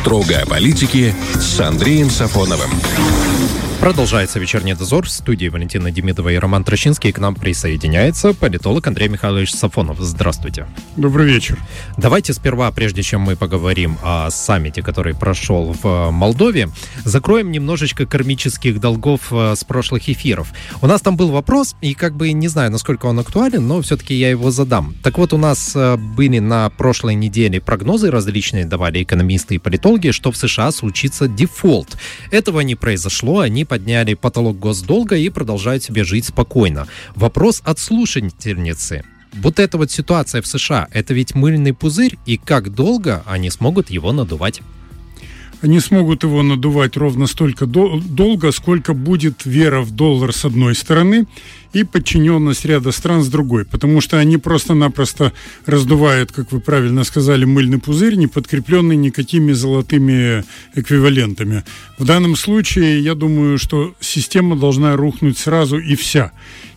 Строго о политике с Андреем Сафоновым. Продолжается вечерний дозор. В студии Валентина Демидова и Роман Трощинский. К нам присоединяется политолог Андрей Михайлович Сафонов. Здравствуйте. Добрый вечер. Давайте сперва, прежде чем мы поговорим о саммите, который прошел в Молдове, закроем немножечко кармических долгов э, с прошлых эфиров. У нас там был вопрос, и как бы не знаю, насколько он актуален, но все-таки я его задам. Так вот, у нас э, были на прошлой неделе прогнозы различные давали экономисты и политологи, что в США случится дефолт. Этого не произошло, они подняли потолок госдолга и продолжают себе жить спокойно. Вопрос от слушательницы. Вот эта вот ситуация в США, это ведь мыльный пузырь, и как долго они смогут его надувать? Они смогут его надувать ровно столько дол- долго, сколько будет вера в доллар с одной стороны и подчиненность ряда стран с другой, потому что они просто-напросто раздувают, как вы правильно сказали, мыльный пузырь, не подкрепленный никакими золотыми эквивалентами. В данном случае, я думаю, что система должна рухнуть сразу и вся.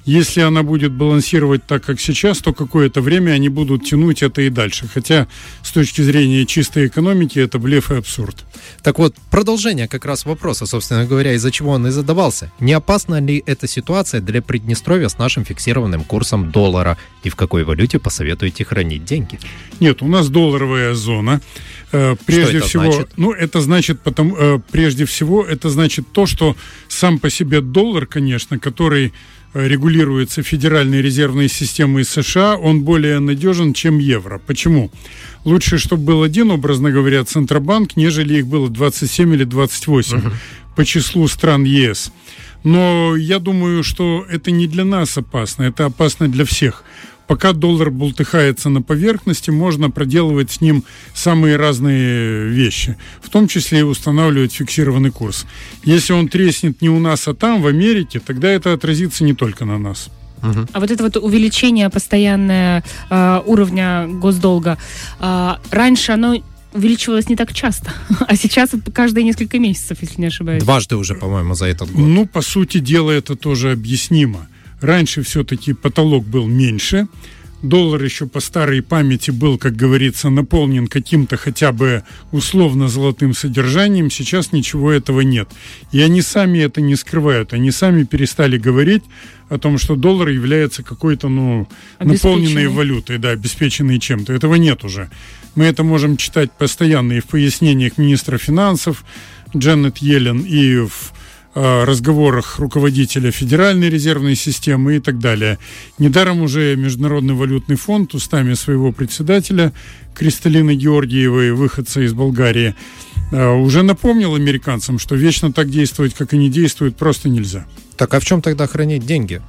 Если она будет балансировать так, как сейчас, то какое-то время они будут тянуть это и дальше. Хотя с точки зрения чистой экономики это блеф и абсурд. Так вот, продолжение как раз вопроса, собственно говоря, из-за чего он и задавался. Не опасна ли эта ситуация для Приднестровья с нашим фиксированным курсом доллара? И в какой валюте посоветуете хранить деньги? Нет, у нас долларовая зона. Э, Прежде это всего, значит? ну это значит, потому, э, прежде всего, это значит то, что сам по себе доллар, конечно, который регулируется Федеральной резервной системой США, он более надежен, чем евро. Почему? Лучше, чтобы был один, образно говоря, Центробанк, нежели их было 27 или 28 по числу стран ЕС. Но я думаю, что это не для нас опасно, это опасно для всех. Пока доллар бултыхается на поверхности, можно проделывать с ним самые разные вещи, в том числе и устанавливать фиксированный курс. Если он треснет не у нас, а там, в Америке, тогда это отразится не только на нас. А вот это вот увеличение постоянное э, уровня госдолга, э, раньше оно увеличивалось не так часто, а сейчас каждые несколько месяцев, если не ошибаюсь. Дважды уже, по-моему, за этот год. Ну, по сути дела, это тоже объяснимо. Раньше все-таки потолок был меньше, доллар еще по старой памяти был, как говорится, наполнен каким-то хотя бы условно золотым содержанием, сейчас ничего этого нет. И они сами это не скрывают, они сами перестали говорить о том, что доллар является какой-то, ну, наполненной валютой, да, обеспеченной чем-то. Этого нет уже. Мы это можем читать постоянно и в пояснениях министра финансов Дженнет Йеллен, и в разговорах руководителя Федеральной резервной системы и так далее. Недаром уже Международный валютный фонд устами своего председателя Кристалины Георгиевой, выходца из Болгарии, э, уже напомнил американцам, что вечно так действовать, как они действуют, просто нельзя. Так а в чем тогда хранить деньги?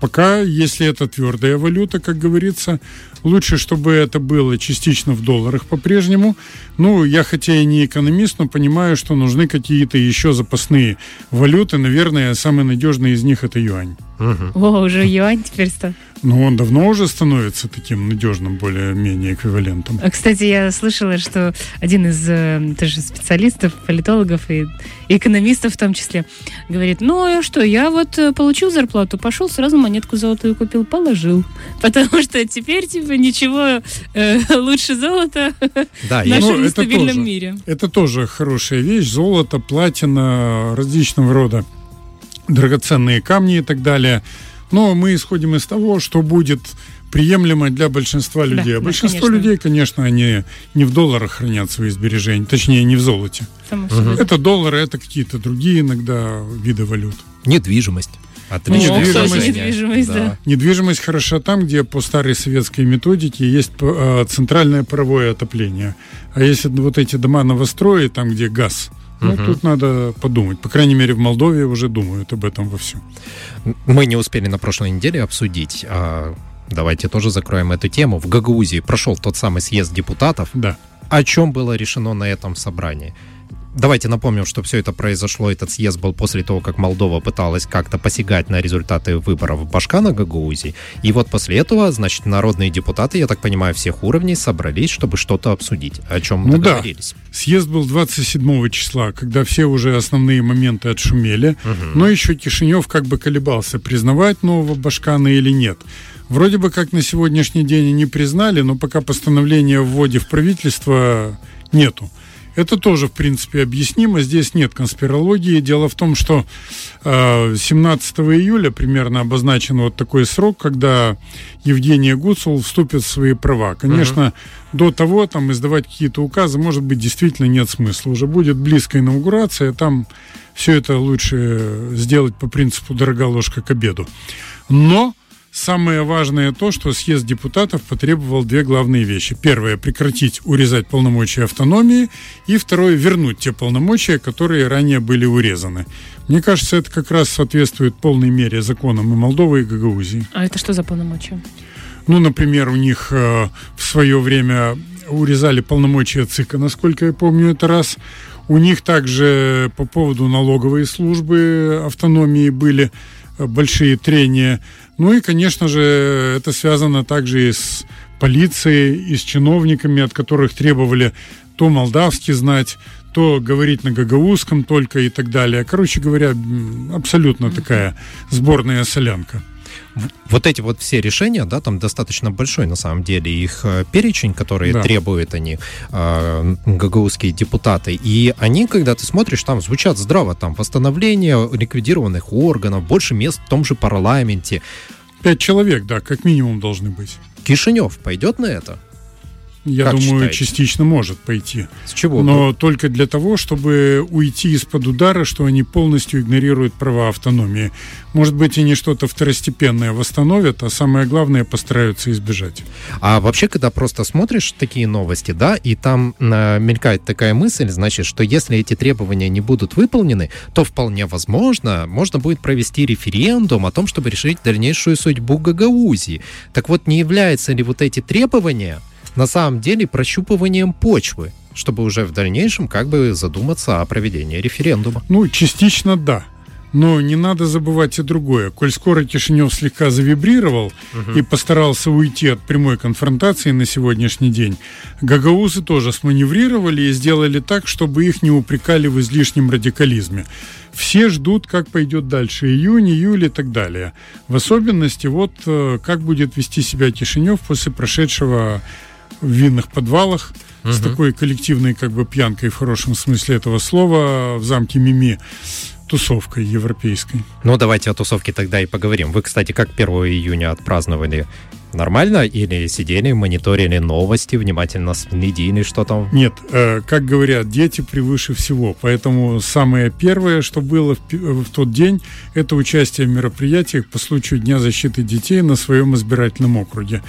Пока, если это твердая валюта, как говорится, лучше, чтобы это было частично в долларах по-прежнему. Ну, я хотя и не экономист, но понимаю, что нужны какие-то еще запасные валюты. Наверное, самый надежный из них это юань. О, уже юань теперь стал. Но он давно уже становится таким надежным, более-менее эквивалентом. А, Кстати, я слышала, что один из э, тоже специалистов, политологов и экономистов в том числе говорит, ну а что, я вот э, получил зарплату, пошел сразу монетку золотую купил, положил. Потому что теперь типа ничего э, лучше золота Да, в нашем Ну, это нестабильном тоже. мире. Это тоже хорошая вещь. Золото, платина, различного рода драгоценные камни и так далее. Но мы исходим из того, что будет приемлемо для большинства Да, людей. а да, большинство конечно. людей, конечно, они не в долларах хранят свои сбережения, точнее, не в золоте. Собой. Это доллары, это какие-то другие иногда виды валют. недвижимость. Ну, кстати, предложение. недвижимость, да. Недвижимость хороша там, где по старой советской методике есть э, центральное паровое отопление. А если вот эти дома новострои, там, где газ, ну, тут надо подумать. По крайней мере, в Молдове уже думают об этом вовсю. Мы не успели на прошлой неделе обсудить. а давайте тоже закроем эту тему. В Гагаузии прошел тот самый съезд депутатов. Да. О чем было решено на этом собрании? Давайте напомним, что все это произошло, этот съезд был после того, как Молдова пыталась как-то посягать на результаты выборов Башкана Гагаузии. И вот после этого, значит, народные депутаты, я так понимаю, всех уровней собрались, чтобы что-то обсудить. О чем Ну да. договорились. Съезд был 27 числа, когда все уже основные моменты отшумели. Но еще Кишинев как бы колебался, признавать нового Башкана или нет. Вроде бы как на сегодняшний день они признали, но пока постановления о вводе в правительство нету. Это тоже, в принципе, объяснимо. Здесь нет конспирологии. Дело в том, что 17 э, июля примерно обозначен вот такой срок, когда Евгения Гуцул вступит в свои права. Конечно, uh до того там издавать какие-то указы, может быть, действительно нет смысла. Уже будет близкая инаугурация, там все это лучше сделать по принципу «дорога ложка к обеду». Но Самое важное то, что съезд депутатов потребовал две главные вещи. Первое – прекратить урезать полномочия автономии. И второе – вернуть те полномочия, которые ранее были урезаны. Мне кажется, это как раз соответствует полной мере законам и Молдовы, и Гагаузии. А это что за полномочия? Ну, например, у них э, в свое время урезали полномочия ЦИКа, насколько я помню, это раз. У них также по поводу налоговой службы автономии были большие трения. Ну и, конечно же, это связано также и с полицией, и с чиновниками, от которых требовали то молдавский знать, то говорить на гагаузском только и так далее. Короче говоря, абсолютно такая сборная солянка вот эти вот все решения, да, там достаточно большой на самом деле их э, перечень, которые да. требуют они, э, гагаузские депутаты, и они, когда ты смотришь, там звучат здраво, там восстановление ликвидированных органов, больше мест в том же парламенте. Пять человек, да, как минимум должны быть. Кишинев пойдет на это? Я как думаю, считаете? частично может пойти. С чего? Но только для того, чтобы уйти из-под удара, что они полностью игнорируют права автономии. Может быть, они что-то второстепенное восстановят, а самое главное постараются избежать. А вообще, когда просто смотришь такие новости, да, и там э, мелькает такая мысль, значит, что если эти требования не будут выполнены, то вполне возможно, можно будет провести референдум о том, чтобы решить дальнейшую судьбу Гагаузии. Так вот, не являются ли вот эти требования на самом деле прощупыванием почвы, чтобы уже в дальнейшем как бы задуматься о проведении референдума. Ну, частично да. Но не надо забывать и другое. Коль скоро Кишинев слегка завибрировал угу. и постарался уйти от прямой конфронтации на сегодняшний день, гагаузы тоже сманеврировали и сделали так, чтобы их не упрекали в излишнем радикализме. Все ждут, как пойдет дальше июнь, июль и так далее. В особенности вот э, как будет вести себя Кишинев после прошедшего в винных подвалах угу. с такой коллективной как бы пьянкой в хорошем смысле этого слова в замке Мими тусовкой европейской. Ну, давайте о тусовке тогда и поговорим. Вы, кстати, как 1 июня отпраздновали? Нормально? Или сидели, мониторили новости, внимательно следили, что там? Нет, э, как говорят, дети превыше всего. Поэтому самое первое, что было в, в тот день, это участие в мероприятиях по случаю Дня защиты детей на своем избирательном округе.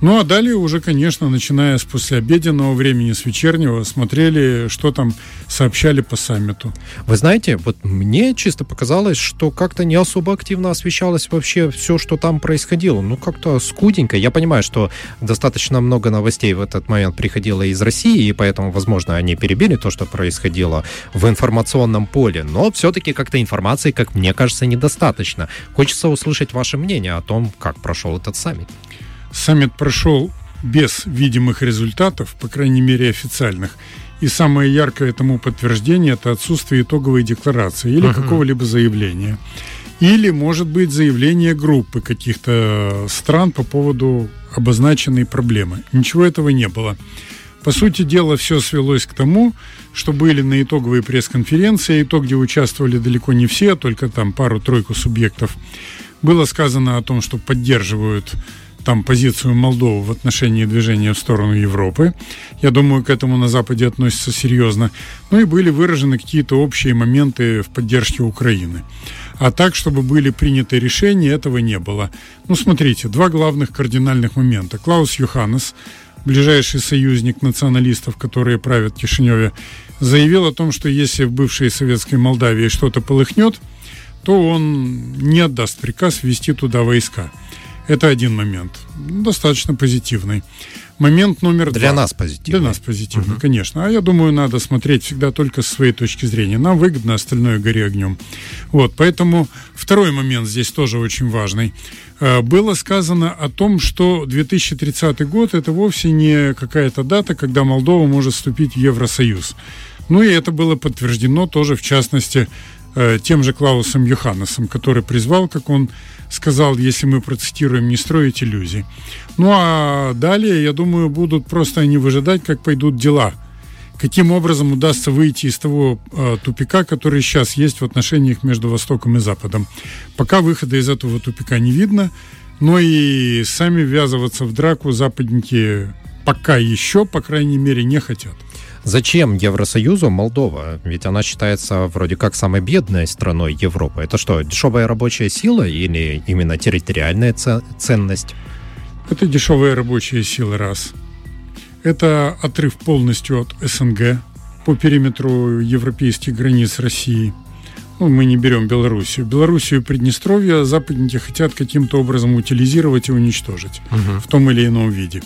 Ну а далее уже, конечно, начиная с послеобеденного времени, с вечернего, смотрели, что там сообщали по саммиту. Вы знаете, вот мне чисто показалось, что как-то не особо активно освещалось вообще все, что там происходило. Ну, как-то скуденько. Я понимаю, что достаточно много новостей в этот момент приходило из России, и поэтому, возможно, они перебили то, что происходило в информационном поле. Но все-таки как-то информации, как мне кажется, недостаточно. Хочется услышать ваше мнение о том, как прошел этот саммит. Саммит прошел без видимых результатов, по крайней мере официальных. И самое яркое этому подтверждение – это отсутствие итоговой декларации или uh-huh. какого-либо заявления. Или, может быть, заявление группы каких-то стран по поводу обозначенной проблемы. Ничего этого не было. По сути дела, все свелось к тому, что были на итоговой пресс-конференции, и то, где участвовали далеко не все, а только там пару-тройку субъектов, было сказано о том, что поддерживают там позицию Молдовы в отношении движения в сторону Европы. Я думаю, к этому на Западе относятся серьезно. Ну и были выражены какие-то общие моменты в поддержке Украины. А так, чтобы были приняты решения, этого не было. Ну, смотрите, два главных кардинальных момента. Клаус Юханес, ближайший союзник националистов, которые правят Кишиневе, заявил о том, что если в бывшей советской Молдавии что-то полыхнет, то он не отдаст приказ ввести туда войска. Это один момент. Достаточно позитивный. Момент номер Для два. Для нас позитивный. Для нас позитивный, угу. конечно. А я думаю, надо смотреть всегда только с своей точки зрения. Нам выгодно, остальное гори огнем. Вот, поэтому второй момент здесь тоже очень важный. Э, было сказано о том, что 2030 год это вовсе не какая-то дата, когда Молдова может вступить в Евросоюз. Ну и это было подтверждено тоже, в частности, тем же Клаусом Йоханнесом, который призвал, как он сказал, если мы процитируем, не строить иллюзий. Ну а далее, я думаю, будут просто они выжидать, как пойдут дела. каким образом удастся выйти из того э, тупика, который сейчас есть в отношениях между Востоком и Западом. Пока выхода из этого тупика не видно, но и сами ввязываться в драку западники пока еще, по крайней мере, не хотят. Зачем Евросоюзу Молдова? Ведь она считается вроде как самой бедной страной Европы. Это что, дешевая рабочая сила или именно территориальная ценность? Это дешевая рабочая сила, раз. Это отрыв полностью от СНГ по периметру европейских границ России. Ну, мы не берем Белоруссию. Белоруссию и Приднестровье западники хотят каким-то образом утилизировать и уничтожить угу. в том или ином виде.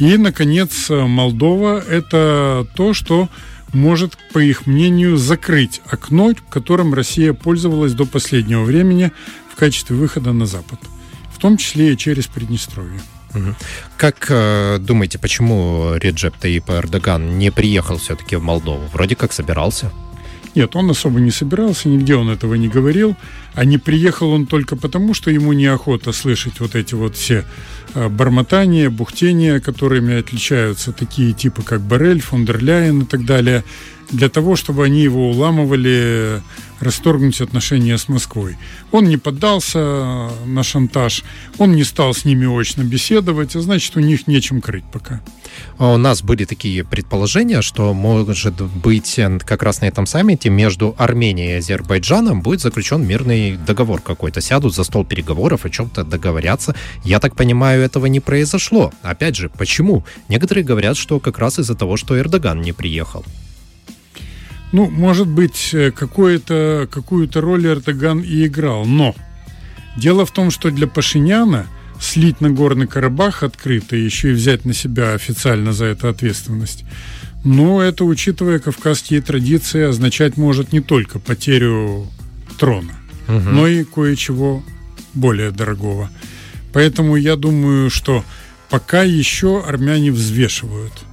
И, наконец, Молдова – это то, что может, по их мнению, закрыть окно, которым Россия пользовалась до последнего времени в качестве выхода на Запад, в том числе и через Приднестровье. Как э, думаете, почему Реджеп Таип Эрдоган не приехал все-таки в Молдову? Вроде как собирался. Нет, он особо не собирался, нигде он этого не говорил. А не приехал он только потому, что ему неохота слышать вот эти вот все э, бормотания, бухтения, которыми отличаются такие типы, как Барель, фон и так далее для того, чтобы они его уламывали расторгнуть отношения с Москвой. Он не поддался на шантаж, он не стал с ними очно беседовать, а значит, у них нечем крыть пока. А у нас были такие предположения, что, может быть, как раз на этом саммите между Арменией и Азербайджаном будет заключен мирный договор какой-то. Сядут за стол переговоров, о чем-то договорятся. Я так понимаю, этого не произошло. Опять же, почему? Некоторые говорят, что как раз из-за того, что Эрдоган не приехал. Ну, может быть, э, какую-то какую-то роль Эрдоган и играл, но дело в том, что для Пашиняна слить Нагорный Карабах открыто и еще и взять на себя официально за это ответственность, ну, это, учитывая кавказские традиции, означать может не только потерю трона, угу. но и кое-чего более дорогого. Поэтому я думаю, что пока еще армяне взвешивают –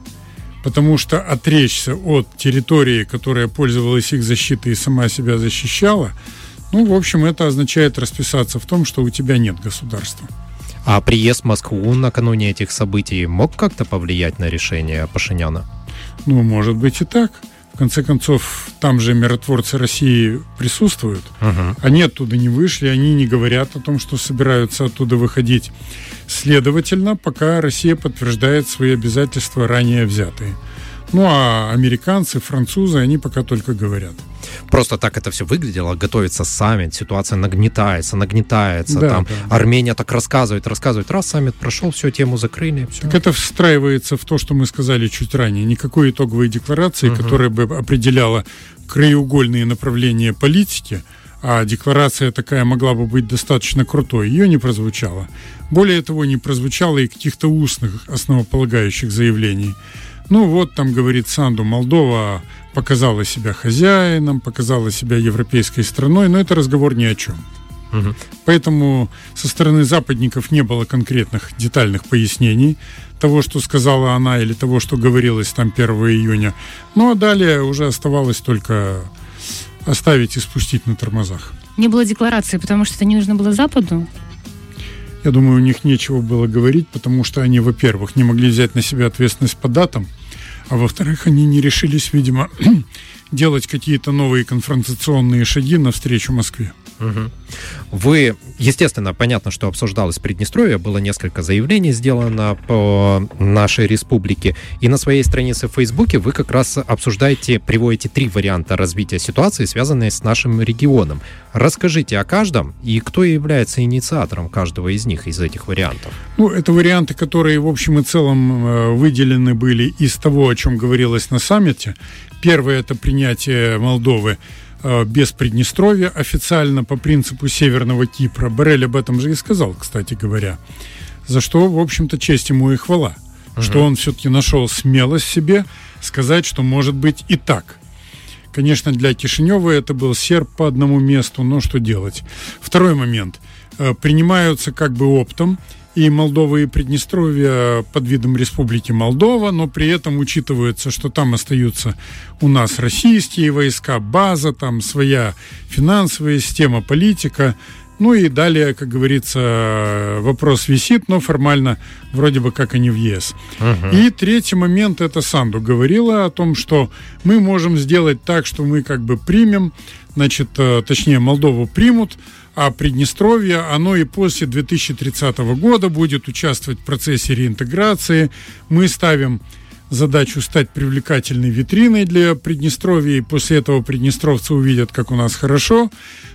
потому что отречься от территории, которая пользовалась их защитой и сама себя защищала, ну, в общем, это означает расписаться в том, что у тебя нет государства. А приезд в Москву накануне этих событий мог как-то повлиять на решение Пашиняна? Ну, может быть и так. В конце концов, там же миротворцы России присутствуют. Угу. Они оттуда не вышли, они не говорят о том, что собираются оттуда выходить. Следовательно, пока Россия подтверждает свои обязательства ранее взятые. Ну а американцы, французы, они пока только говорят. Просто так это все выглядело, готовится саммит, ситуация нагнетается, нагнетается, да, там да. Армения так рассказывает, рассказывает, раз саммит прошел, все, тему закрыли. Все. Так это встраивается в то, что мы сказали чуть ранее. Никакой итоговой декларации, угу. которая бы определяла краеугольные направления политики, а декларация такая могла бы быть достаточно крутой, ее не прозвучало. Более того, не прозвучало и каких-то устных основополагающих заявлений. Ну вот, там говорит Санду, Молдова показала себя хозяином, показала себя европейской страной, но это разговор ни о чем. Угу. Поэтому со стороны западников не было конкретных детальных пояснений того, что сказала она, или того, что говорилось там 1 июня. Ну а далее уже оставалось только оставить и спустить на тормозах. Не было декларации, потому что это не нужно было Западу? Я думаю, у них нечего было говорить, потому что они, во-первых, не могли взять на себя ответственность по датам, а во-вторых, они не решились, видимо, делать какие-то новые конфронтационные шаги навстречу Москве. Угу. Вы, естественно, понятно, что обсуждалось Приднестровье, было несколько заявлений сделано по нашей республике, и на своей странице в Фейсбуке вы как раз обсуждаете, приводите три варианта развития ситуации, связанные с нашим регионом. Расскажите о каждом и кто является инициатором каждого из них, из этих вариантов. Ну, это варианты, которые в общем и целом э, выделены были из того, о чем говорилось на саммите. Первое – это принятие Молдовы Э, без Приднестровья официально по принципу Северного Кипра. Барель об этом же и сказал, кстати говоря. За что, в общем-то, честь ему и хвала. Угу. Что он все-таки нашел смелость себе сказать, что может быть и так. Конечно, для Кишинева это был серп по одному месту, но что делать? Второй момент. э, принимаются как бы оптом, и Молдова, и Приднестровье под видом Республики Молдова, но при этом учитывается, что там остаются у нас российские войска, база, там своя финансовая система, политика. Ну и далее, как говорится, вопрос висит, но формально вроде бы как они в ЕС. Угу. И третий момент, это Санду говорила о том, что мы можем сделать так, что мы как бы примем, значит, э, точнее, Молдову примут, а Приднестровье, оно и после 2030 года будет участвовать в процессе реинтеграции. Мы ставим задачу стать привлекательной витриной для Приднестровья, и после этого приднестровцы увидят, как у нас хорошо.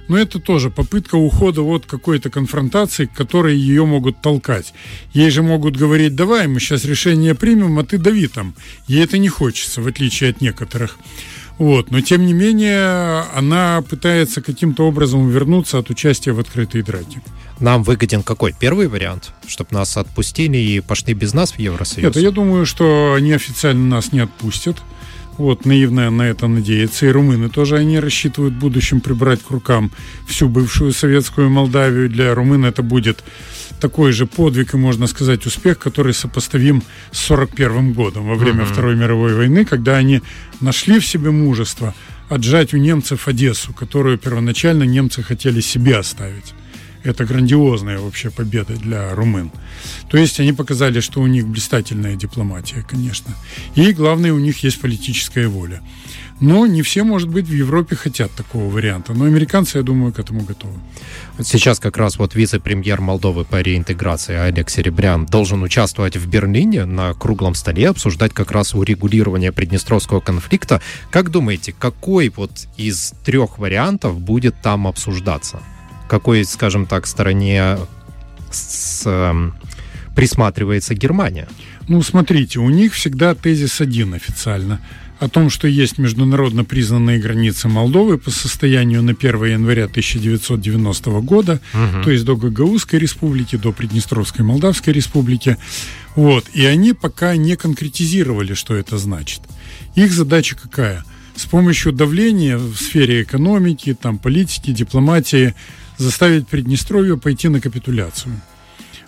Но это тоже попытка ухода от какой-то конфронтации, к которой ее могут толкать. Ей же могут говорить, давай, мы сейчас решение примем, а ты дави там. Ей это не хочется, в отличие от некоторых. Вот. Но, тем не менее, она пытается каким-то образом вернуться от участия в открытой драке. Нам выгоден какой? Первый вариант? Чтобы нас отпустили и пошли без нас в Евросоюз? Это я думаю, что они официально нас не отпустят. Вот, наивно на это надеяться. И румыны тоже они рассчитывают в будущем прибрать к рукам всю бывшую советскую Молдавию. Для румын это будет такой же подвиг и, можно сказать, успех, который сопоставим с 1941 годом во время uh-huh. Второй мировой войны, когда они нашли в себе мужество отжать у немцев Одессу, которую первоначально немцы хотели себе оставить. Это грандиозная вообще победа для румын. То есть они показали, что у них блистательная дипломатия, конечно. И главное, у них есть политическая воля. Но не все, может быть, в Европе хотят такого варианта. Но американцы, я думаю, к этому готовы. Сейчас как раз вот вице-премьер Молдовы по реинтеграции Олег Серебрян должен участвовать в Берлине на круглом столе, обсуждать как раз урегулирование Приднестровского конфликта. Как думаете, какой вот из трех вариантов будет там обсуждаться? Какой, скажем так, стороне с, э, присматривается Германия? Ну, смотрите, у них всегда тезис один официально – о том, что есть международно признанные границы Молдовы по состоянию на 1 января 1990 года, угу. то есть до Гагаузской республики, до Приднестровской Молдавской республики. Вот. И они пока не конкретизировали, что это значит. Их задача какая? С помощью давления в сфере экономики, там, политики, дипломатии заставить Приднестровье пойти на капитуляцию.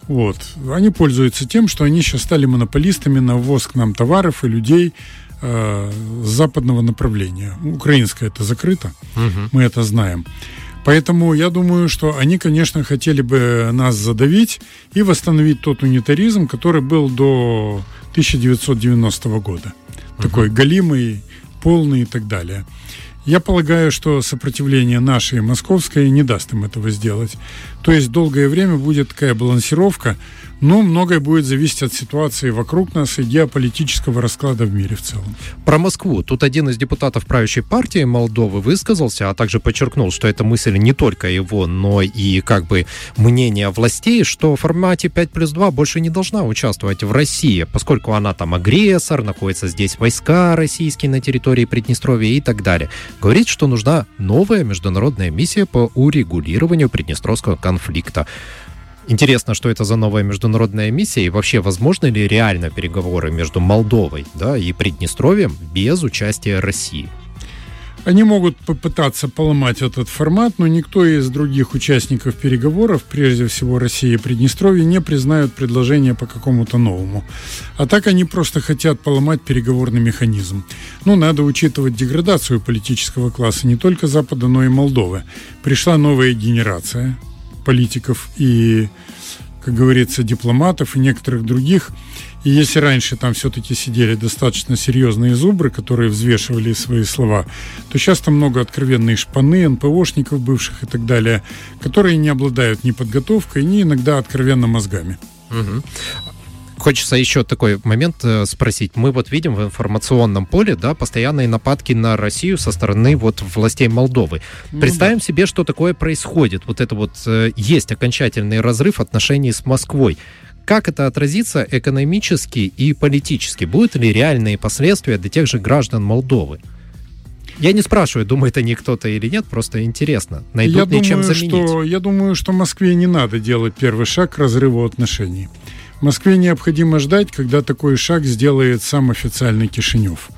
Вот. Они пользуются тем, что они сейчас стали монополистами на ввоз к нам товаров и людей э, западного направления. Украинское это закрыто, угу. мы это знаем. Поэтому я думаю, что они, конечно, хотели бы нас задавить и восстановить тот унитаризм, который был до 1990 года. Угу. Такой галимый, полный и так далее. Я полагаю, что сопротивление наше московское не даст им этого сделать. То есть долгое время будет такая балансировка но многое будет зависеть от ситуации вокруг нас и геополитического расклада в мире в целом. Про Москву. Тут один из депутатов правящей партии Молдовы высказался, а также подчеркнул, что эта мысль не только его, но и как бы мнение властей, что в формате 5 плюс 2 больше не должна участвовать в России, поскольку она там агрессор, находится здесь войска российские на территории Приднестровья и так далее. Говорит, что нужна новая международная миссия по урегулированию Приднестровского конфликта. Интересно, что это за новая международная миссия и вообще возможны ли реально переговоры между Молдовой да, и Приднестровьем без участия России? Они могут попытаться поломать этот формат, но никто из других участников переговоров, прежде всего Россия и Приднестровье, не признают предложение по какому-то новому. А так они просто хотят поломать переговорный механизм. Ну, надо учитывать деградацию политического класса не только Запада, но и Молдовы. Пришла новая генерация, политиков и, как говорится, дипломатов и некоторых других. И если раньше там все-таки сидели достаточно серьезные зубры, которые взвешивали свои слова, то сейчас там много откровенные шпаны, НПОшников бывших и так далее, которые не обладают ни подготовкой, ни иногда откровенно мозгами. Угу. Хочется еще такой момент э, спросить. Мы вот видим в информационном поле, да, постоянные нападки на Россию со стороны вот властей Молдовы. Ну, Представим да. себе, что такое происходит. Вот это вот э, есть окончательный разрыв отношений с Москвой. Как это отразится экономически и политически? Будут ли реальные последствия для тех же граждан Молдовы? Я не спрашиваю, думает они кто-то или нет, просто интересно. Найдут я ли думаю, чем заменить? Что, я думаю, что Москве не надо делать первый шаг к разрыву отношений. Москве необходимо ждать, когда такой шаг сделает сам официальный Кишинев.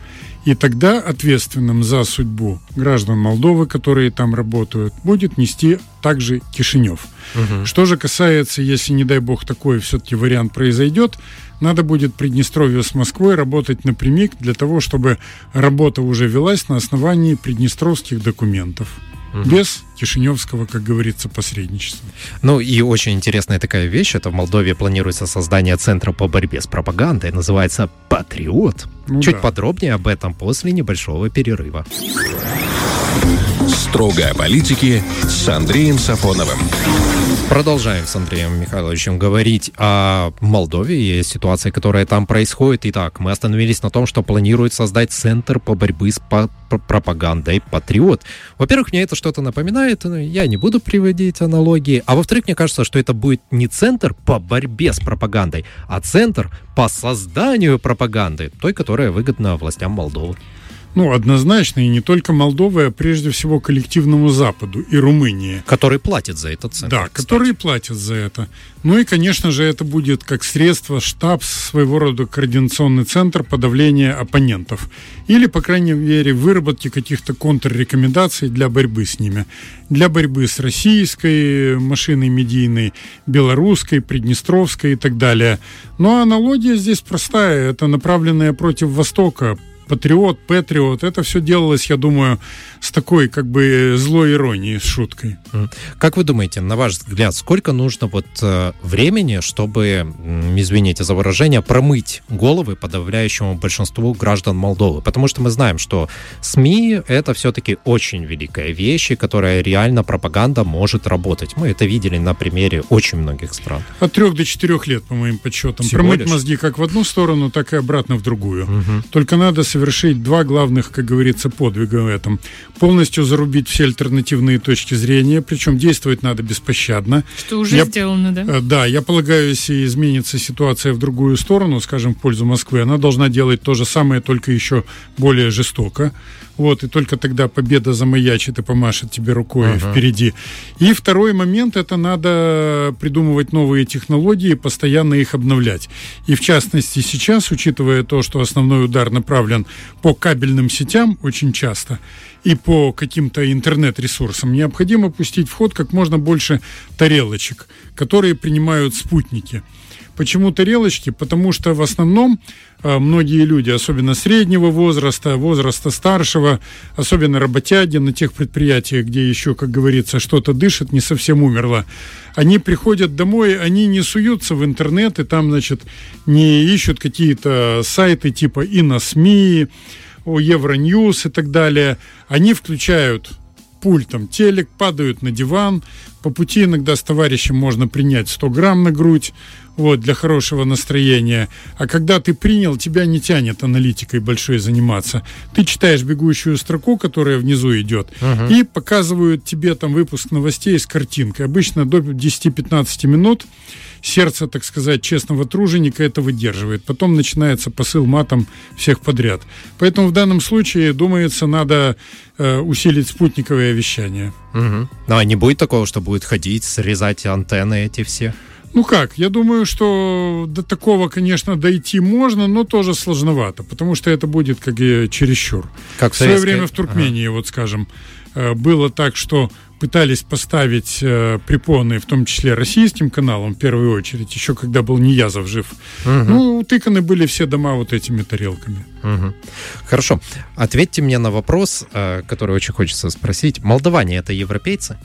И тогда ответственным за судьбу граждан Молдовы, которые там работают, будет нести также Кишинев. Угу. Что же касается, если, не дай бог, такой все-таки вариант произойдет, надо будет Приднестровью с Москвой работать напрямик для того, чтобы работа уже велась на основании приднестровских документов угу. без Кишиневского, как говорится, посредничества. Ну и очень интересная такая вещь, это в Молдове планируется создание центра по борьбе с пропагандой, называется «Патриот». Ну, Чуть да. подробнее об этом после небольшого перерыва. Строго о политике с Андреем Сафоновым. Продолжаем с Андреем Михайловичем говорить о Молдове и ситуации, которая там происходит. Итак, мы остановились на том, что планирует создать центр по борьбе с по пропагандой «Патриот». Во-первых, мне это что-то напоминает, я не буду приводить аналогии. А во-вторых, мне кажется, что это будет не центр по борьбе с пропагандой, а центр по созданию пропаганды, той, которая выгодна властям Молдовы. Ну, однозначно, и не только Молдовы, а прежде всего коллективному Западу и Румынии. Который платит за этот центр. Да, кстати. которые платят за это. Ну и, конечно же, это будет как средство, штаб, своего рода координационный центр подавления оппонентов. Или, по крайней мере, выработки каких-то контррекомендаций для борьбы с ними. Для борьбы с российской машиной медийной, белорусской, приднестровской и так далее. Но аналогия здесь простая. Это направленная против Востока Патриот, Патриот, это все делалось, я думаю, с такой как бы злой иронией, с шуткой. Как вы думаете, на ваш взгляд, сколько нужно вот э, времени, чтобы, извините за выражение, промыть головы подавляющему большинству граждан Молдовы? Потому что мы знаем, что СМИ — это все-таки очень великая вещь, которая реально пропаганда может работать. Мы это видели на примере очень многих стран. От трех до четырех лет, по моим подсчетам. Всего Промыть лишь? мозги как в одну сторону, так и обратно в другую. Угу. Только надо совершить два главных, как говорится, подвига в этом. Полностью зарубить все альтернативные точки зрения, причем действовать надо беспощадно. Что уже я, сделано, да? Э, да, я полагаю, если изменится ситуация в другую сторону, скажем, в пользу Москвы, она должна делать то же самое, только еще более жестоко. Вот, и только тогда победа замаячит и помашет тебе рукой ага. впереди. И второй момент, это надо придумывать новые технологии, постоянно их обновлять. И в частности сейчас, учитывая то, что основной удар направлен по кабельным сетям очень часто, и по каким-то интернет-ресурсам, необходимо пустить в ход как можно больше тарелочек, которые принимают спутники. Почему тарелочки? Потому что в основном э, многие люди, особенно среднего возраста, возраста старшего, особенно работяги на тех предприятиях, где еще, как говорится, что-то дышит, не совсем умерло, они приходят домой, они не суются в интернет и там, значит, не ищут какие-то сайты типа и на СМИ, Евроньюз и так далее. Они включают пультом телек, падают на диван. По пути иногда с товарищем можно принять 100 грамм на грудь вот, для хорошего настроения. А когда ты принял, тебя не тянет аналитикой большой заниматься. Ты читаешь бегущую строку, которая внизу идет, uh-huh. и показывают тебе там выпуск новостей с картинкой. Обычно до 10-15 минут сердце, так сказать, честного труженика это выдерживает. Потом начинается посыл матом всех подряд. Поэтому в данном случае, думается, надо э, усилить спутниковое вещание. Угу. Ну, а не будет такого, что будет ходить, срезать антенны эти все? Ну как, я думаю, что до такого, конечно, дойти можно, но тоже сложновато, потому что это будет как и чересчур. Как в свое время в Туркмении, ага. вот скажем, э, было так, что пытались поставить э, препоны, в том числе российским каналам, в первую очередь, еще когда был Ниязов жив. Угу. Ну, утыканы были все дома вот этими тарелками. Угу. Хорошо. Ответьте мне на вопрос, э, который очень хочется спросить. Молдаване это европейцы?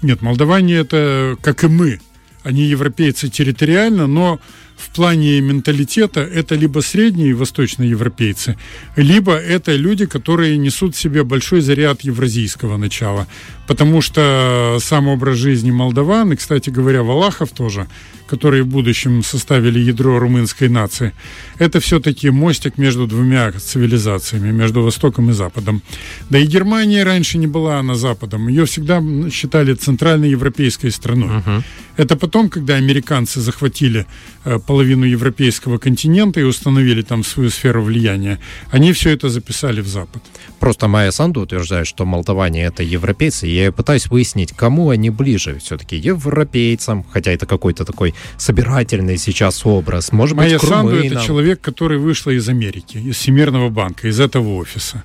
Нет, молдаване это, как и мы, они европейцы территориально, но в плане менталитета это либо средние восточноевропейцы, либо это люди, которые несут в себе большой заряд евразийского начала. Потому что сам образ жизни молдаван, и, кстати говоря, валахов тоже, которые в будущем составили ядро румынской нации, это все-таки мостик между двумя цивилизациями, между Востоком и Западом. Да и Германия раньше не была она Западом. Ее всегда считали центральной европейской страной. Uh-huh. Это потом, когда американцы захватили э, половину европейского континента и установили там свою сферу влияния, они все это записали в Запад. Просто Майя Санду утверждает, что молдаване это европейцы, и я пытаюсь выяснить, кому они ближе. Все-таки европейцам, хотя это какой-то такой собирательный сейчас образ. Может Майя быть, Санду это человек, который вышла из Америки, из Всемирного банка, из этого офиса.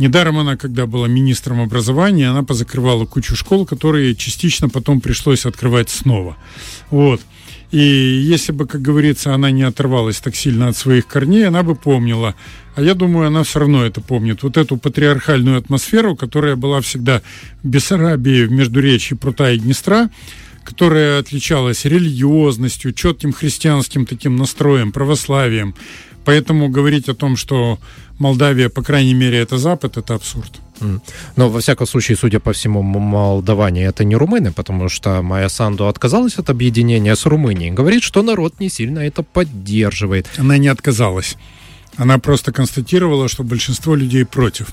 Недаром она, когда была министром образования, она позакрывала кучу школ, которые частично потом пришлось открывать снова. Вот. И если бы, как говорится, она не оторвалась так сильно от своих корней, она бы помнила. А я думаю, она все равно это помнит. Вот эту патриархальную атмосферу, которая была всегда в Бессарабии, в Междуречии Прута и Днестра, которая отличалась религиозностью, четким христианским таким настроем, православием. Поэтому говорить о том, что Молдавия, по крайней мере, это Запад, это абсурд. Но, во всяком случае, судя по всему, молдаване это не румыны, потому что Майя Санду отказалась от объединения с Румынией. Говорит, что народ не сильно это поддерживает. Она не отказалась. Она просто констатировала, что большинство людей против.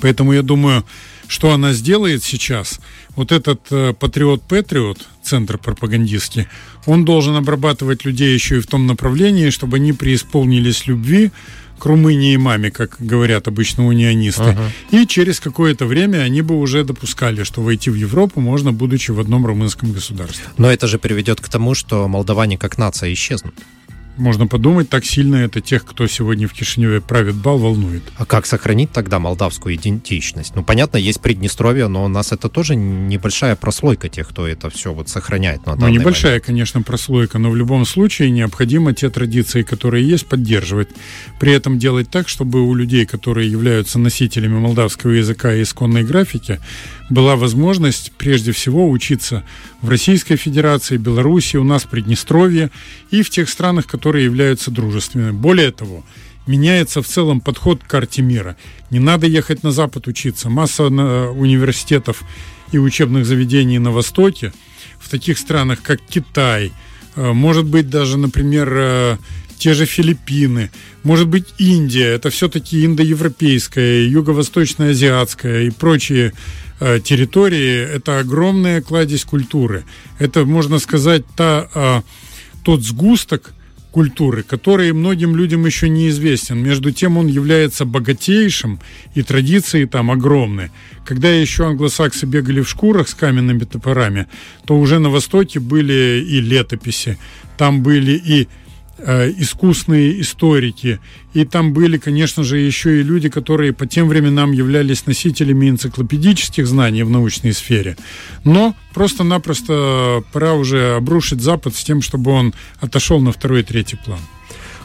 Поэтому я думаю, что она сделает сейчас, вот этот э, патриот-патриот, центр пропагандистский, он должен обрабатывать людей еще и в том направлении, чтобы они преисполнились любви к Румынии и маме, как говорят обычно унионисты. Ага. И через какое-то время они бы уже допускали, что войти в Европу можно, будучи в одном румынском государстве. Но это же приведет к тому, что молдаване как нация исчезнут. Можно подумать, так сильно это тех, кто сегодня в Кишиневе правит бал, волнует. А как сохранить тогда молдавскую идентичность? Ну, понятно, есть Приднестровье, но у нас это тоже небольшая прослойка тех, кто это все вот сохраняет. На Ну, небольшая, момент. конечно, прослойка, но в любом случае необходимо те традиции, которые есть, поддерживать. При этом делать так, чтобы у людей, которые являются носителями молдавского языка и исконной графики, была возможность прежде всего учиться в Российской Федерации, Беларуси, у нас в Приднестровье и в тех странах, которые являются дружественными. Более того, меняется в целом подход к карте мира. Не надо ехать на Запад учиться. Масса э, университетов и учебных заведений на Востоке, в таких странах, как Китай, э, может быть даже, например, э, те же Филиппины, может быть Индия, это все-таки индоевропейская, юго-восточно-азиатская и прочие э, территории, это огромная кладезь культуры. Это, можно сказать, та, э, тот сгусток культуры, который многим людям еще неизвестен. Между тем он является богатейшим, и традиции там огромные. Когда еще англосаксы бегали в шкурах с каменными топорами, то уже на Востоке были и летописи, там были и искусные историки. И там были, конечно же, еще и люди, которые по тем временам являлись носителями энциклопедических знаний в научной сфере. Но просто-напросто пора уже обрушить Запад с тем, чтобы он отошел на второй и третий план.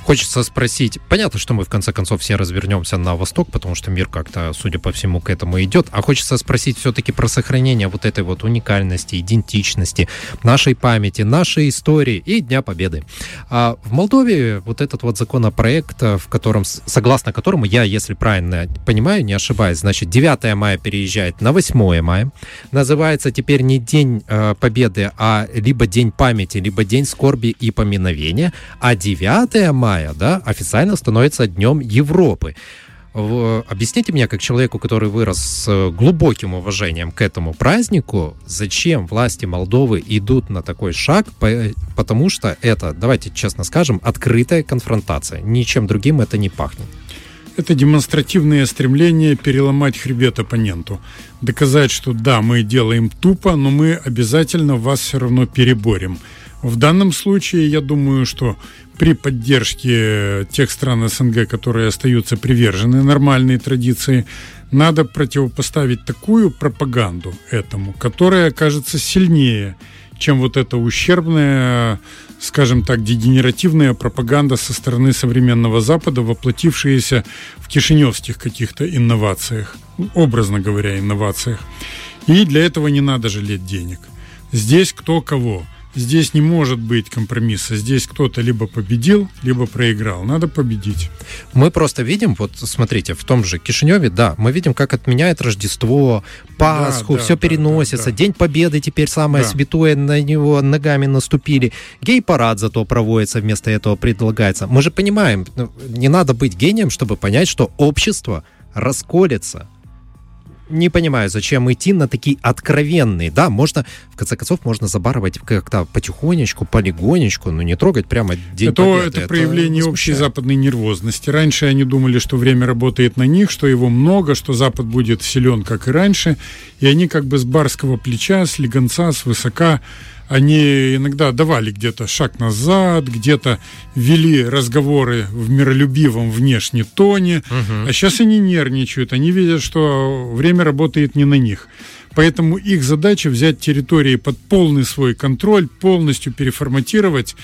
Хочется спросить, понятно, что мы в конце концов все развернемся на восток, потому что мир как-то, судя по всему, к этому идет, а хочется спросить все-таки про сохранение вот этой вот уникальности, идентичности, нашей памяти, нашей истории и Дня Победы. А в Молдове вот этот вот законопроект, в котором, согласно которому я, если правильно понимаю, не ошибаюсь, значит, 9 мая переезжает на 8 мая, называется теперь не День э, Победы, а либо День памяти, либо День скорби и поминовения, а 9 мая мая, да, официально становится Днем Европы. Объясните мне, как человеку, который вырос с глубоким уважением к этому празднику, зачем власти Молдовы идут на такой шаг, по, потому что это, давайте честно скажем, открытая конфронтация. Ничем другим это не пахнет. Это демонстративное стремление переломать хребет оппоненту. Доказать, что да, мы делаем тупо, но мы обязательно вас все равно переборем. В данном случае, я думаю, что при поддержке тех стран СНГ, которые остаются привержены нормальной традиции, надо противопоставить такую пропаганду этому, которая окажется сильнее, чем вот эта ущербная, скажем так, дегенеративная пропаганда со стороны современного Запада, воплотившаяся в кишиневских каких-то инновациях, образно говоря, инновациях. И для этого не надо жалеть денег. Здесь кто кого – Здесь не может быть компромисса. Здесь кто-то либо победил, либо проиграл. Надо победить. Мы просто видим, вот смотрите, в том же Кишиневе, да, мы видим, как отменяет Рождество, Пасху, да, все да, переносится. да, да. День Победы теперь самое Да. святое, на него ногами наступили. Гей-парад зато проводится, вместо этого предлагается. Мы же понимаем, ну, не надо быть гением, чтобы понять, что общество расколется. Не понимаю, зачем идти на такие откровенные. Да, можно, в конце концов, можно забарывать как-то потихонечку, полигонечку, но не трогать прямо день это, победы. Это, это проявление общей западной нервозности. Раньше они думали, что время работает на них, что его много, что Запад будет силен, как и раньше. И они как бы с барского плеча, с легонца, с высока они иногда давали где-то шаг назад, где-то вели разговоры в миролюбивом внешне тоне, угу. а сейчас они нервничают, они видят, что время работает не на них. Поэтому их задача взять территории под полный свой контроль, полностью переформатировать,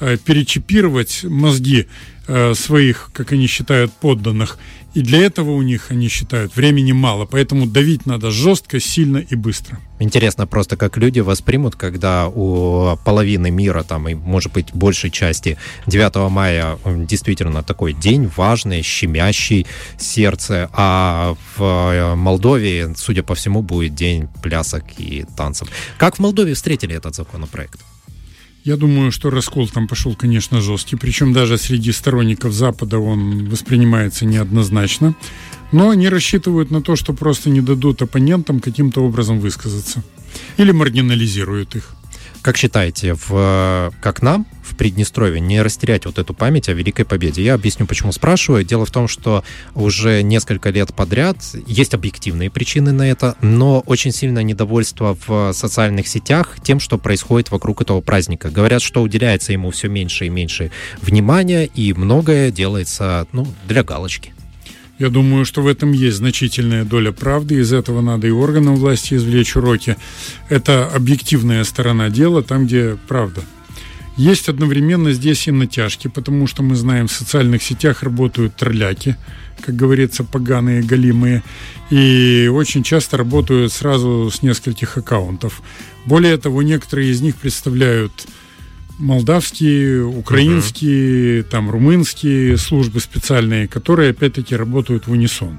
э, перечипировать мозги э, своих, как они считают, подданных и для этого у них, они считают, времени мало. Поэтому давить надо жестко, сильно и быстро. Интересно просто, как люди воспримут, когда у половины мира, там, и, может быть, большей части 9 мая действительно такой день важный, щемящий сердце, а в э, Молдове, судя по всему, будет день плясок и танцев. Как в Молдове встретили этот законопроект? Я думаю, что раскол там пошел, конечно, жесткий. Причем даже среди сторонников Запада он воспринимается неоднозначно. Но они рассчитывают на то, что просто не дадут оппонентам каким-то образом высказаться. Или маргинализируют их. Как считаете, в, как нам в Приднестровье не растерять вот эту память о Великой Победе? Я объясню, почему спрашиваю. Дело в том, что уже несколько лет подряд есть объективные причины на это, но очень сильное недовольство в социальных сетях тем, что происходит вокруг этого праздника. Говорят, что уделяется ему все меньше и меньше внимания, и многое делается ну, для галочки. Я думаю, что в этом есть значительная доля правды. Из этого надо и органам власти извлечь уроки. Это объективная сторона дела, там, где правда. Есть одновременно здесь и натяжки, потому что мы знаем, в социальных сетях работают тролляки, как говорится, поганые, голимые, и очень часто работают сразу с нескольких аккаунтов. Более того, некоторые из них представляют молдавские, украинские, uh-huh. там румынские службы специальные, которые опять-таки работают в унисон.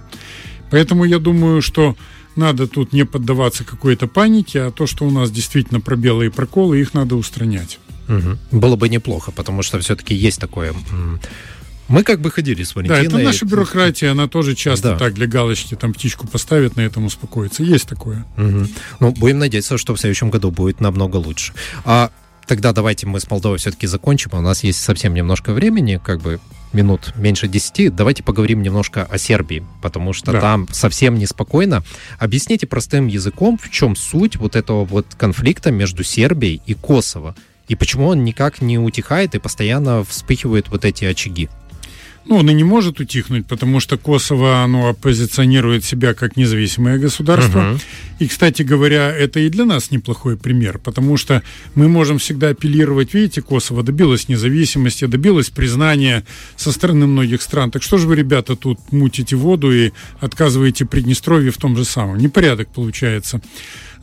Поэтому я думаю, что надо тут не поддаваться какой-то панике, а то, что у нас действительно пробелы и проколы, их надо устранять. Угу. Было бы неплохо, потому что все-таки есть такое мы как бы ходили с Валентиной. Да, это наша бюрократия, она тоже часто да. так для галочки там птичку поставит, на этом успокоится. Есть такое. Угу. Ну, будем надеяться, что в следующем году будет намного лучше. А Тогда давайте мы с Молдовой все-таки закончим. У нас есть совсем немножко времени, как бы минут меньше десяти. Давайте поговорим немножко о Сербии, потому что да. там совсем неспокойно. Объясните простым языком, в чем суть вот этого вот конфликта между Сербией и Косово. И почему он никак не утихает и постоянно вспыхивают вот эти очаги. Ну, он и не может утихнуть, потому что Косово, оно оппозиционирует себя как независимое государство. Угу. И, кстати говоря, это и для нас неплохой пример, потому что мы можем всегда апеллировать, видите, Косово добилось независимости, добилось признания со стороны многих стран. Так что же вы, ребята, тут мутите воду и отказываете Приднестровье в том же самом? Непорядок получается.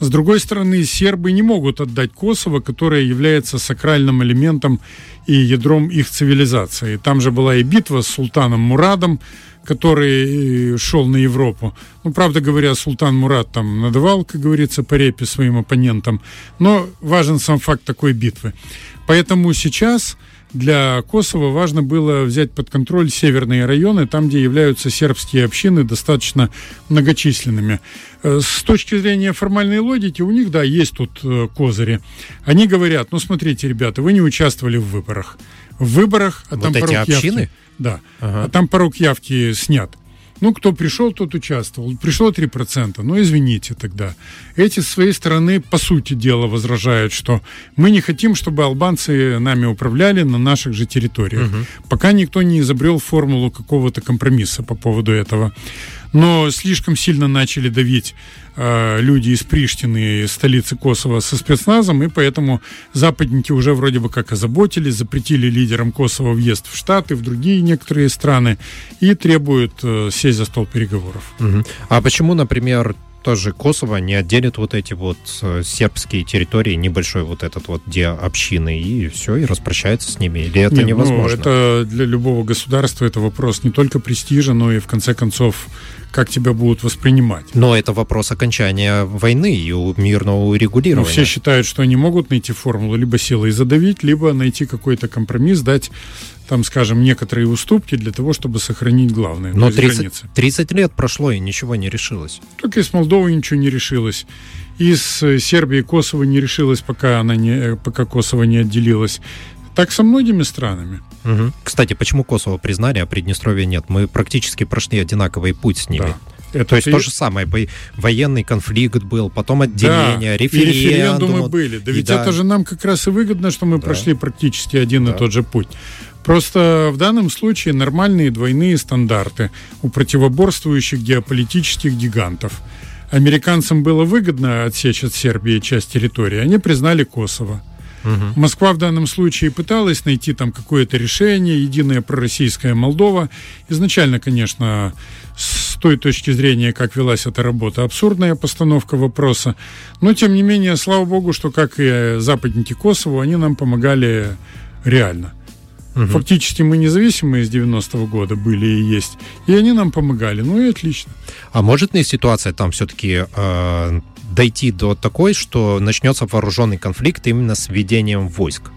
С другой стороны, сербы не могут отдать Косово, которое является сакральным элементом и ядром их цивилизации. Там же была и битва с султаном Мурадом, который э, шел на Европу. Ну, правда говоря, султан Мурад там надавал, как говорится, по репе своим оппонентам, но важен сам факт такой битвы. Поэтому сейчас для Косово важно было взять под контроль северные районы, там, где являются сербские общины достаточно многочисленными. Э, с точки зрения формальной логики, у них, да, есть тут э, козыри. Они говорят, ну, смотрите, ребята, вы не участвовали в выборах. В выборах, а вот там эти общины? явки... Да, ага. а там порог явки снят. Ну, кто пришел, тот участвовал. Пришло 3%. Ну, извините тогда. Эти с своей стороны, по сути дела, возражают, что мы не хотим, чтобы албанцы нами управляли на наших же территориях. Угу. Пока никто не изобрел формулу какого-то компромисса по поводу этого но слишком сильно начали давить э, люди из Приштины, столицы Косово, со спецназом, и поэтому западники уже вроде бы как озаботились, запретили лидерам Косово въезд в Штаты, в другие некоторые страны, и требуют э, сесть за стол переговоров. Угу. А почему, например, тоже Косово не отделит вот эти вот э, сербские территории, небольшой вот этот вот, где общины, и все, и распрощается с ними? Или это Нет, ну, невозможно? Ну, это для любого государства это вопрос не только престижа, но и, в конце концов, как тебя будут воспринимать. Но это вопрос окончания войны и мирного урегулирования. Ну, все считают, что они могут найти формулу либо силой задавить, либо найти какой-то компромисс, дать там, скажем, некоторые уступки для того, чтобы сохранить главное. Но 30, 30 лет прошло, и ничего не решилось. Только из Молдовы ничего не решилось. Из э, Сербии и Косово не решилось, пока, она не, э, пока Косово не отделилось. Так со многими странами. Угу. Кстати, почему Косово признали, а Приднестровья нет? Мы практически прошли одинаковый путь с ними. Да. Это то есть ты... то же самое, военный конфликт был, потом отделение, да, референдум. И референдумы были. Да ведь да. это же нам как раз и выгодно, что мы да. прошли практически один да. и тот же путь. Просто в данном случае нормальные двойные стандарты у противоборствующих геополитических гигантов. Американцам было выгодно отсечь от Сербии часть территории, они признали Косово. Угу. Москва в данном случае пыталась найти там какое-то решение, единая пророссийская Молдова. Изначально, конечно, с той точки зрения, как велась эта работа, абсурдная постановка вопроса. Но, тем не менее, слава богу, что, как и западники Косово, они нам помогали реально. Угу. Фактически мы независимые с 90-го года были и есть. И они нам помогали. Ну и отлично. А может ли ситуация там все-таки э, дойти до такой, что начнется вооруженный конфликт именно с введением войск?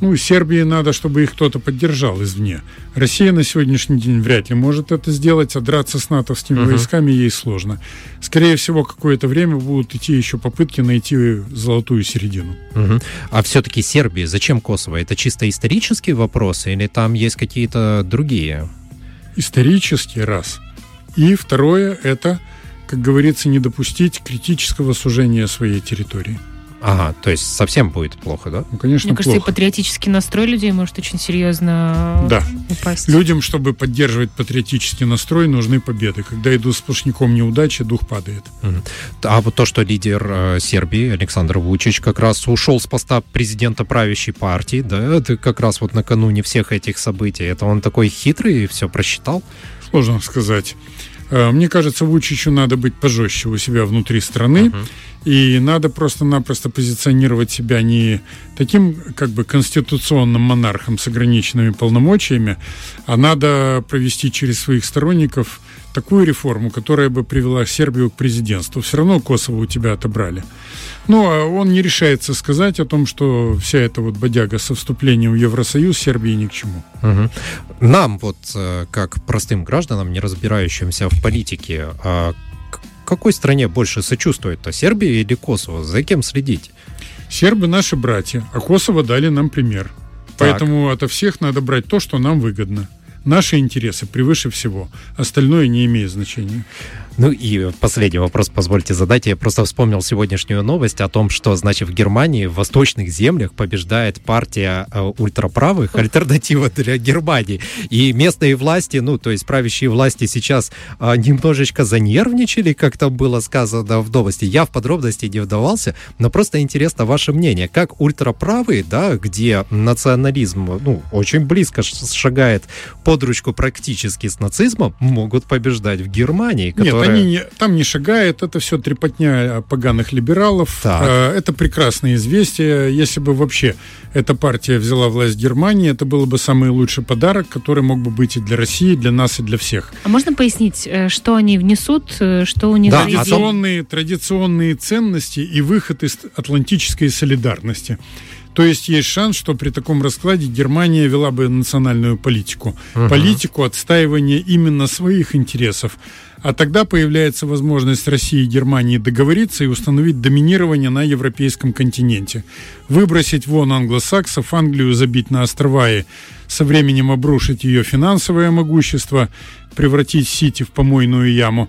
Ну, Сербии надо, чтобы их кто-то поддержал извне. Россия на сегодняшний день вряд ли может это сделать, а драться с натовскими uh-huh. войсками ей сложно. Скорее всего, какое-то время будут идти еще попытки найти золотую середину. Uh-huh. А все-таки Сербии, зачем Косово? Это чисто исторические вопросы или там есть какие-то другие? Исторический раз. И второе, это, как говорится, не допустить критического сужения своей территории. Ага, то есть совсем будет плохо, да? Ну, конечно, Мне кажется, плохо. и патриотический настрой людей может очень серьезно да. упасть. Людям, чтобы поддерживать патриотический настрой, нужны победы. Когда идут сплошняком неудачи, дух падает. Угу. А вот то, что лидер э, Сербии Александр Вучич как раз ушел с поста президента правящей партии, да, это как раз вот накануне всех этих событий, это он такой хитрый и все просчитал? Сложно сказать. Э, мне кажется, Вучичу надо быть пожестче у себя внутри страны. Uh-huh. И надо просто-напросто позиционировать себя не таким как бы конституционным монархом с ограниченными полномочиями, а надо провести через своих сторонников такую реформу, которая бы привела Сербию к президентству. Все равно Косово у тебя отобрали. Но а он не решается сказать о том, что вся эта вот бодяга со вступлением в Евросоюз Сербии ни к чему. Угу. Нам, вот э, как простым гражданам, не разбирающимся в политике, а какой стране больше сочувствует-то, Сербия или Косово? За кем следить? Сербы наши братья, а Косово дали нам пример. Так. Поэтому ото всех надо брать то, что нам выгодно. Наши интересы превыше всего. Остальное не имеет значения. Ну и последний вопрос позвольте задать. Я просто вспомнил сегодняшнюю новость о том, что, значит, в Германии, в восточных землях побеждает партия э, ультраправых, альтернатива для Германии. И местные власти, ну, то есть правящие власти сейчас э, немножечко занервничали, как там было сказано в новости. Я в подробности не вдавался, но просто интересно ваше мнение. Как ультраправые, да, где национализм, ну, очень близко шагает под ручку практически с нацизмом, могут побеждать в Германии, которая они не, там не шагает, это все трепотня поганых либералов. Так. Э, это прекрасное известие. Если бы вообще эта партия взяла власть в Германии, это был бы самый лучший подарок, который мог бы быть и для России, и для нас, и для всех. А можно пояснить, э, что они внесут, э, что у них да, традиционные, традиционные ценности и выход из атлантической солидарности. То есть есть шанс, что при таком раскладе Германия вела бы национальную политику. Угу. Политику отстаивания именно своих интересов. А тогда появляется возможность России и Германии договориться и установить доминирование на европейском континенте. Выбросить вон англосаксов, Англию забить на острова и со временем обрушить ее финансовое могущество, превратить Сити в помойную яму.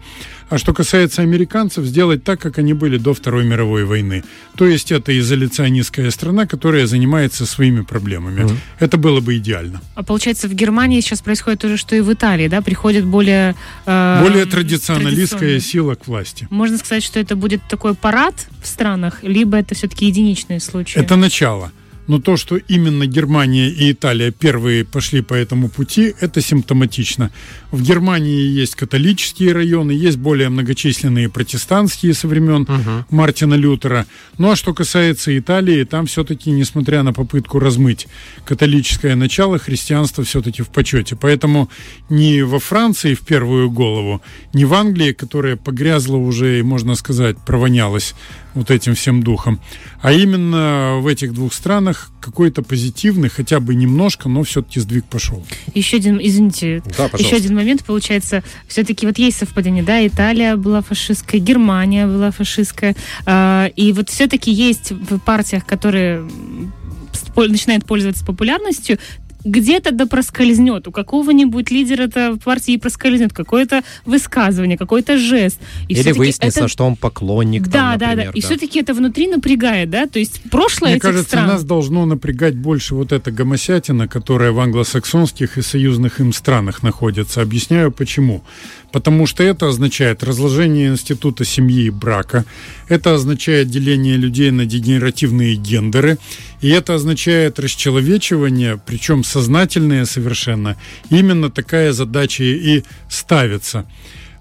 А что касается американцев, сделать так, как они были до Второй мировой войны. То есть это изоляционистская страна, которая занимается своими проблемами. Mm. Это было бы идеально. А получается, в Германии сейчас происходит то же, что и в Италии, да? Приходит более... Э, более традиционалистская сила к власти. Можно сказать, что это будет такой парад в странах, либо это все-таки единичные случаи? Это начало. Но то, что именно Германия и Италия первые пошли по этому пути, это симптоматично. В Германии есть католические районы, есть более многочисленные протестантские со времен угу. Мартина Лютера. Ну а что касается Италии, там все-таки, несмотря на попытку размыть католическое начало, христианство все-таки в почете. Поэтому не во Франции в первую голову, не в Англии, которая погрязла уже и, можно сказать, провонялась вот этим всем духом. А именно в этих двух странах какой-то позитивный, хотя бы немножко, но все-таки сдвиг пошел. Еще один, извините, Да, еще один момент, получается, все-таки вот есть совпадение, да, Италия была фашистская, Германия была фашистская, э, и вот все-таки есть в партиях, которые начинают пользоваться популярностью, где-то да проскользнет, у какого-нибудь лидера это партии проскользнет какое-то высказывание, какой-то жест. И Или выяснится, это- что он поклонник. Да, там, да, да. например, И все-таки это внутри напрягает, да? То есть прошлое Мне этих кажется, стран. нас должно напрягать больше вот эта гомосятина, которая в англосаксонских и союзных им странах находится. Объясняю почему. Потому что это означает разложение института семьи и брака, это означает деление людей на дегенеративные гендеры, и это означает расчеловечивание, причем сознательное совершенно. Именно такая задача и ставится.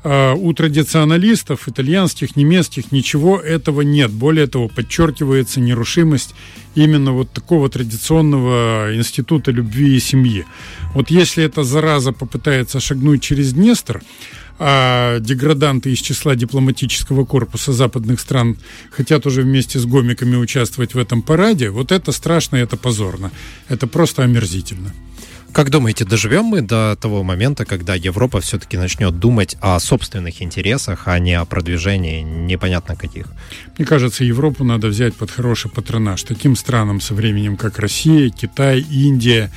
А у традиционалистов, итальянских, немецких, ничего этого нет. Более того, подчеркивается нерушимость именно вот такого традиционного института любви и семьи. Вот если эта зараза попытается шагнуть через Днестр, а деграданты из числа дипломатического корпуса западных стран хотят уже вместе с гомиками участвовать в этом параде, вот это страшно, это позорно. Это просто омерзительно. Как думаете, доживем мы до того момента, когда Европа все-таки начнет думать о собственных интересах, а не о продвижении непонятно каких? Мне кажется, Европу надо взять под хороший патронаж. Таким странам со временем, как Россия, Китай, Индия.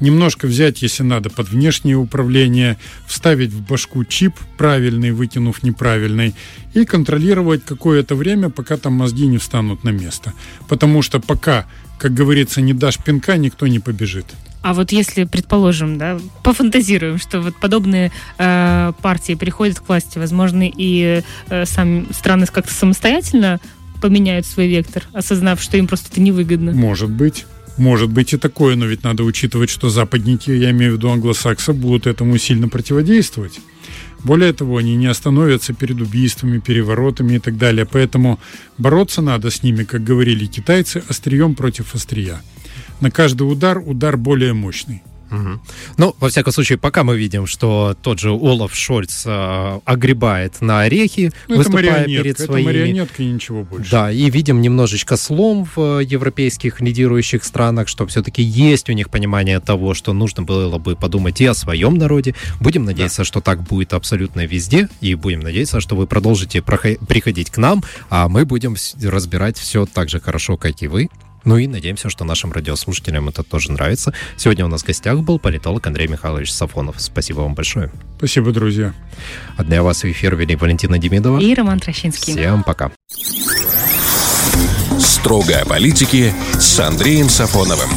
Немножко взять, если надо, под внешнее управление, вставить в башку чип правильный, выкинув неправильный, и контролировать какое-то время, пока там мозги не встанут на место. Потому что пока, как говорится, не дашь пинка, никто не побежит. А вот если, предположим, да, пофантазируем, что вот подобные э, партии приходят к власти, возможно, и э, сами страны как-то самостоятельно поменяют свой вектор, осознав, что им просто это невыгодно. Может быть. Может быть и такое, но ведь надо учитывать, что западники, я имею в виду англосаксы, будут этому сильно противодействовать. Более того, они не остановятся перед убийствами, переворотами и так далее. Поэтому бороться надо с ними, как говорили китайцы, острием против острия. На каждый удар удар более мощный. Мгм. Ну, во всяком случае, пока мы видим, что тот же Олаф Шольц э, огребает на орехи, Ну, это выступая перед это своими... марионетка и ничего больше. Да, и видим немножечко слом в э, европейских лидирующих странах, что все-таки есть у них понимание того, что нужно было бы подумать и о своем народе. Будем надеяться, что так будет абсолютно везде, и будем надеяться, что вы продолжите приходить к нам, а мы будем разбирать все так же хорошо, как и вы. Ну и надеемся, что нашим радиослушателям это тоже нравится. Сегодня у нас в гостях был политолог Андрей Михайлович Сафонов. Спасибо вам большое. Спасибо, друзья. А для вас в эфир вели Валентина Демидова. И Роман Трощинский. Всем пока. Строго о политике с Андреем Сафоновым.